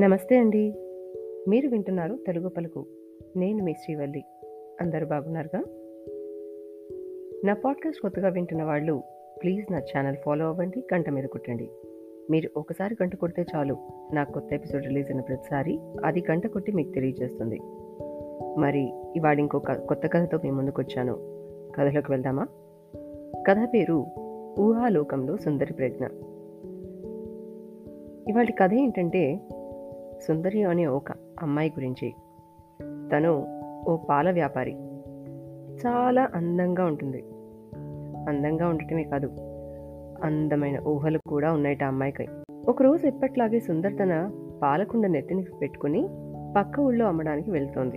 నమస్తే అండి. మీరు వింటున్నారు తెలుగు పలుకు. నేను మీ శ్రీవల్లి. అందరూ బాగున్నారుగా? నా పాడ్కాస్ట్ కొత్తగా వింటున్న వాళ్ళు ప్లీజ్ నా ఛానల్ ఫాలో అవ్వండి గంట మీద కొట్టండి. మీరు ఒకసారి గంట కొడితే చాలు. నా కొత్త ఎపిసోడ్ రిలీజ్ అయిన ప్రతిసారి అది గంట కొట్టి మీకు తెలియజేస్తుంది. మరి ఇవాళ ఇంకో కొత్త కథతో మీ ముందుకు వచ్చాను. కథలోకి వెళ్దామా? కథ పేరు ఊహాలోకంలో సుందరి ప్రజ్ఞ. ఇవాళ కథ ఏంటంటే సుందరి అనే ఒక అమ్మాయి గురించి. తను ఓ పాల వ్యాపారి. చాలా అందంగా ఉంటుంది. అందంగా ఉండటమే కాదు అందమైన ఊహలు కూడా ఉన్నాయట ఆ అమ్మాయికి. ఒకరోజు ఎప్పట్లాగే సుందర్ తన పాలకుండ నెత్తిని పెట్టుకుని పక్క ఊళ్ళో అమ్మడానికి వెళ్తోంది.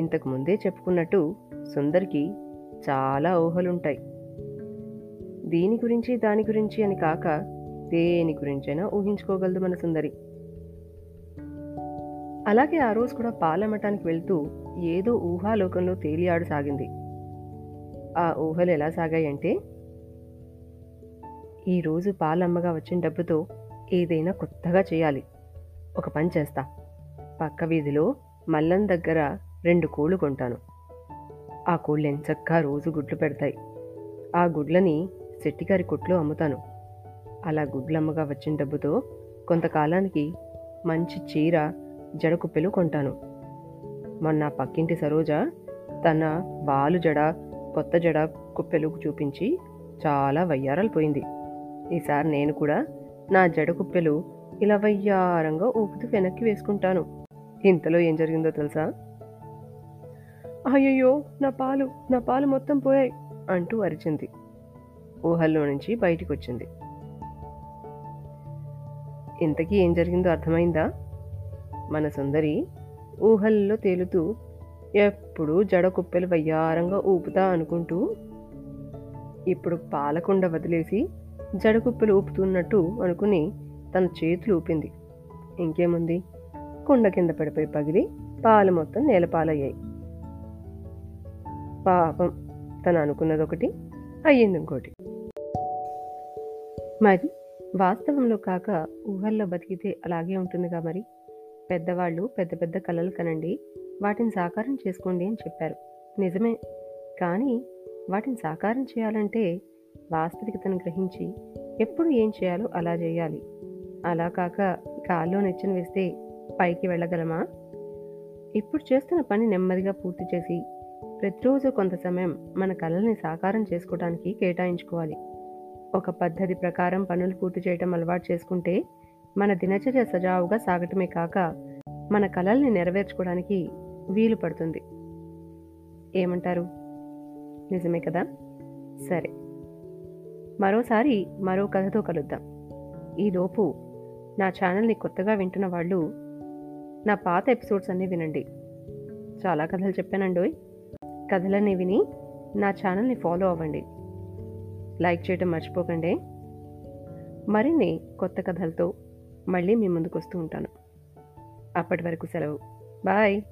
ఇంతకు ముందే చెప్పుకున్నట్టు సుందరికి చాలా ఊహలుంటాయి. దీని గురించి దాని గురించి అని కాక దేని గురించైనా ఊహించుకోగలదు మన సుందరి. అలాగే ఆ రోజు కూడా పాలమ్మటానికి వెళ్తూ ఏదో ఊహాలోకంలో తేలియాడసాగింది ఆ ఊహలు ఎలా సాగాయంటే ఈరోజు పాలమ్మగా వచ్చిన డబ్బుతో ఏదైనా కొత్తగా చేయాలి. ఒక పని చేస్తా. పక్క వీధిలో మల్లం దగ్గర రెండు కోళ్ళు కొంటాను. ఆ కోళ్ళు ఎంచక్కా రోజు గుడ్లు పెడతాయి. ఆ గుడ్లని శెట్టిగారి కొట్లో అమ్ముతాను. అలా గుడ్లమ్మగా వచ్చిన డబ్బుతో కొంతకాలానికి మంచి చీర జడ కుప్పెలు కొంటాను. మొన్న పక్కింటి సరోజ తన బాలు జడ కొత్త జడ కుప్పెలు చూపించి చాలా వయ్యారాలు పోయింది. ఈసారి నేను కూడా నా జడ కుప్పెలు ఇలా వయ్యారంగా ఊపుతూ వెనక్కి వేసుకుంటాను. ఇంతలో ఏం జరిగిందో తెలుసా? అయ్యయ్యో నా పాలు నా పాలు మొత్తం పోయాయి అంటూ అరిచింది. ఊహల్లో నుంచి బయటికి వచ్చింది ఇంతకీ ఏం జరిగిందో అర్థమైందా? మన సుందరి ఊహల్లో తేలుతూ ఎప్పుడూ జడ కుప్పెలు వయ్యారంగా ఊపుతా అనుకుంటూ ఇప్పుడు పాలకుండ వదిలేసి జడ కుప్పెలు ఊపుతున్నట్టు అనుకుని తన చేతులు ఊపింది. ఇంకేముంది? కుండ కింద పడిపోయి పగిలి పాలు మొత్తం నేలపాలయ్యాయి. పాపం తను అనుకున్నది ఒకటి అయ్యింది ఇంకోటి. మరి వాస్తవంలో కాక ఊహల్లో బతికితే అలాగే ఉంటుందిగా మరి? పెద్దవాళ్ళు పెద్ద పెద్ద కళలు కనండి. వాటిని సాకారం చేసుకోండి అని చెప్పారు. నిజమే. కానీ వాటిని సాకారం చేయాలంటే వాస్తవికతను గ్రహించి ఎప్పుడు ఏం చేయాలో అలా చేయాలి. అలా కాక కాల్లో నిచ్చెన వేస్తే పైకి వెళ్ళగలమా? ఇప్పుడు చేస్తున్న పని నెమ్మదిగా పూర్తి చేసి ప్రతిరోజు కొంత సమయం మన కళల్ని సాకారం చేసుకోవడానికి కేటాయించుకోవాలి. ఒక పద్ధతి ప్రకారం పనులు పూర్తి చేయటం అలవాటు చేసుకుంటే మన దినచర్య సజావుగా సాగటమే కాక మన కళల్ని నెరవేర్చుకోవడానికి వీలు పడుతుంది. ఏమంటారు? నిజమే కదా? సరే. మరోసారి మరో కథతో కలుద్దాం. ఈలోపు నా ఛానల్ని కొత్తగా వింటున్న వాళ్ళు నా పాత ఎపిసోడ్స్ అన్నీ వినండి. చాలా కథలు చెప్పానండోయ్. కథలన్నీ విని నా ఛానల్ని ఫాలో అవ్వండి. లైక్ చేయడం మర్చిపోకండి. మరిన్ని కొత్త కథలతో మళ్ళీ మీ ముందుకు వస్తూ ఉంటాను. అప్పటి వరకు సెలవు. బాయ్.